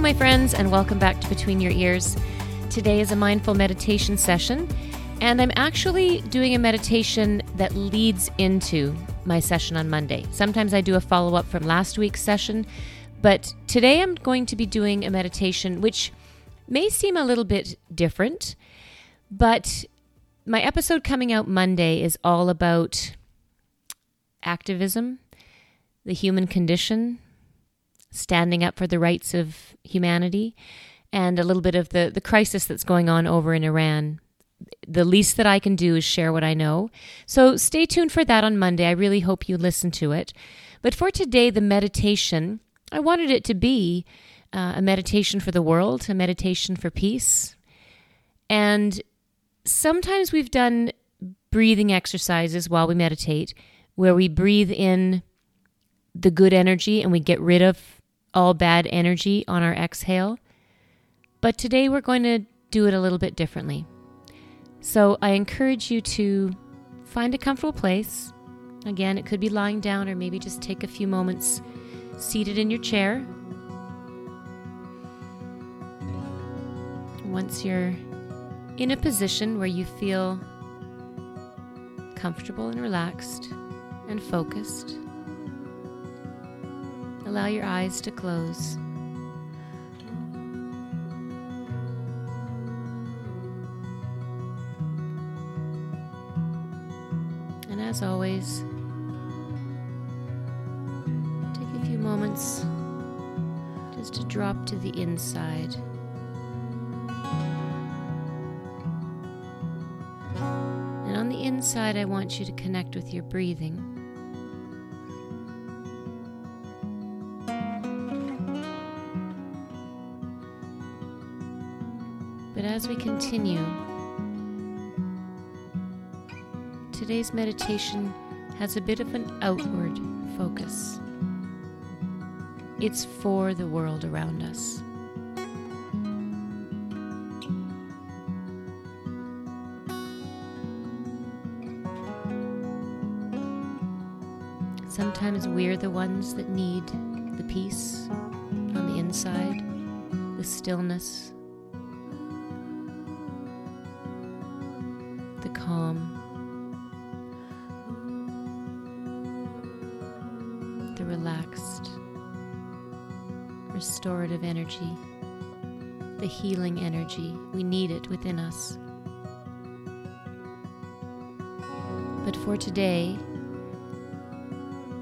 Hello, my friends, and welcome back to Between Your Ears. Today is a mindful meditation session, and I'm actually doing a meditation that leads into my session on Monday. Sometimes I do a follow up from last week's session, but today I'm going to be doing a meditation which may seem a little bit different, but my episode coming out Monday is all about activism, the human condition, standing up for the rights of humanity, and a little bit of the, the crisis that's going on over in Iran. The least that I can do is share what I know. So stay tuned for that on Monday. I really hope you listen to it. But for today, the meditation, I wanted it to be uh, a meditation for the world, a meditation for peace. And sometimes we've done breathing exercises while we meditate where we breathe in the good energy and we get rid of all bad energy on our exhale. But today we're going to do it a little bit differently. So I encourage you to find a comfortable place. Again, it could be lying down or maybe just take a few moments seated in your chair. Once you're in a position where you feel comfortable and relaxed and focused, allow your eyes to close. And as always, take a few moments just to drop to the inside. And on the inside, I want you to connect with your breathing. As we continue, today's meditation has a bit of an outward focus. It's for the world around us. Sometimes we're the ones that need the peace on the inside, the stillness, the calm, the relaxed, restorative energy, the healing energy. We need it within us. But for today,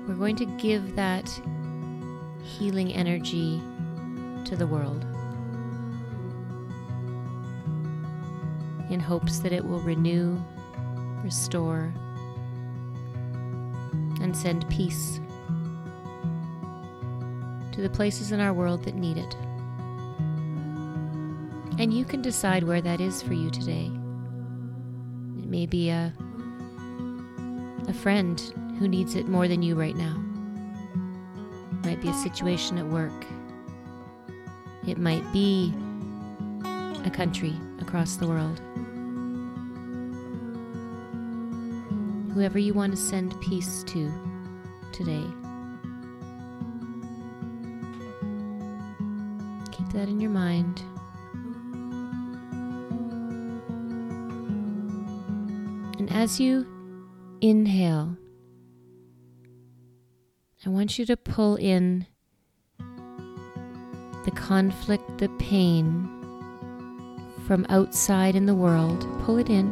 we're going to give that healing energy to the world in hopes that it will renew, restore, and send peace to the places in our world that need it. And you can decide where that is for you today. It may be a, a friend who needs it more than you right now. It might be a situation at work. It might be a country across the world. Whoever you want to send peace to today. Keep that in your mind. And as you inhale, I want you to pull in the conflict, the pain from outside in the world. Pull it in.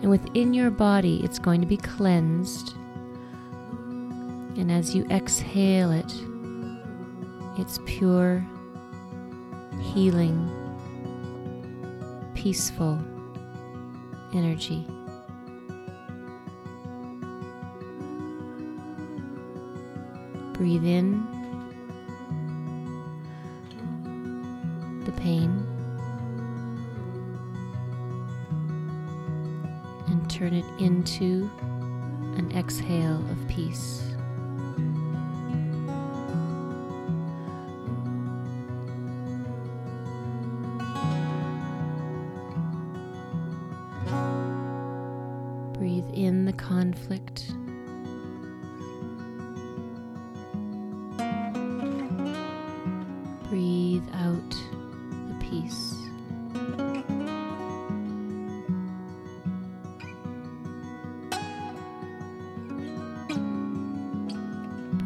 And within your body, it's going to be cleansed. And as you exhale it, it's pure, healing, peaceful energy. Breathe in the pain turn it into an exhale of peace. Breathe in the conflict.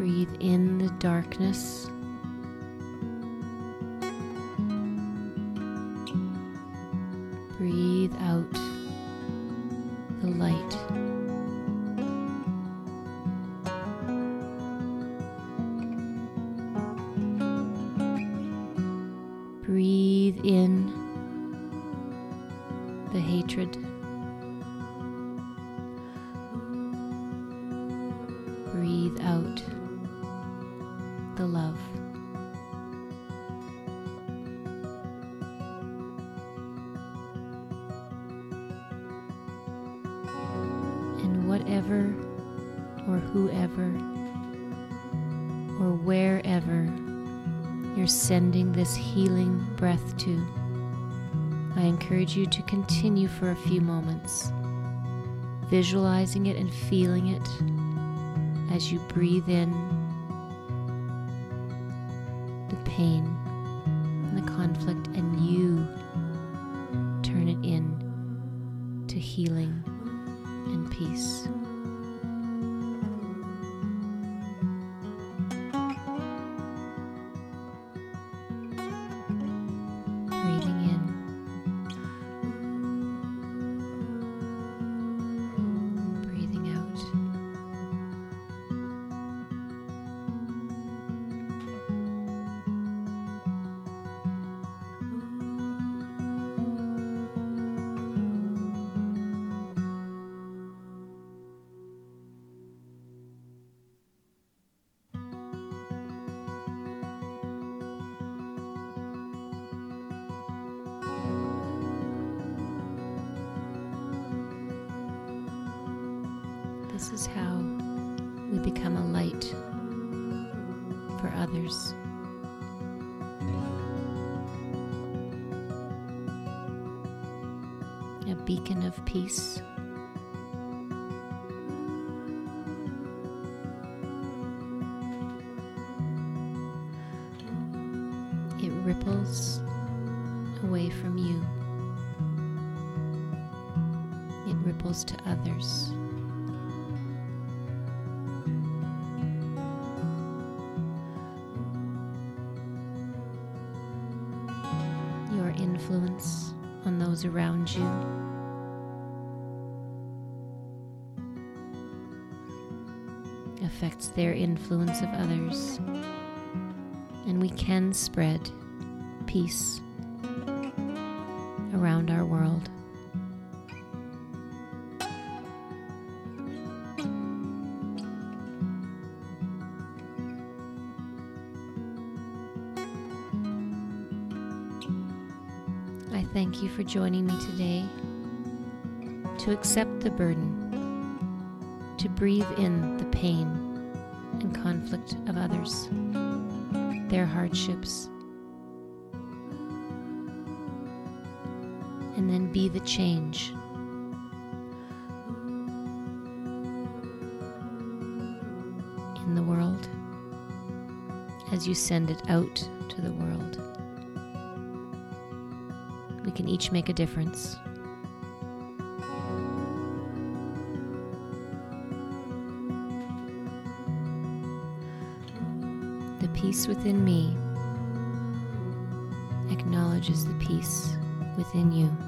Breathe in the darkness. Whatever or whoever or wherever you're sending this healing breath to, I encourage you to continue for a few moments, visualizing it and feeling it as you breathe in the pain and the conflict, and you turn it in to healing and peace. This is how we become a light for others. A beacon of peace. It ripples away from you. It ripples to others. Influence on those around you. Affects their influence of others. And we can spread peace around our world. Thank you for joining me today to accept the burden, to breathe in the pain and conflict of others, their hardships, and then be the change. In the world as you send it out to the world. We can each make a difference. The peace within me acknowledges the peace within you.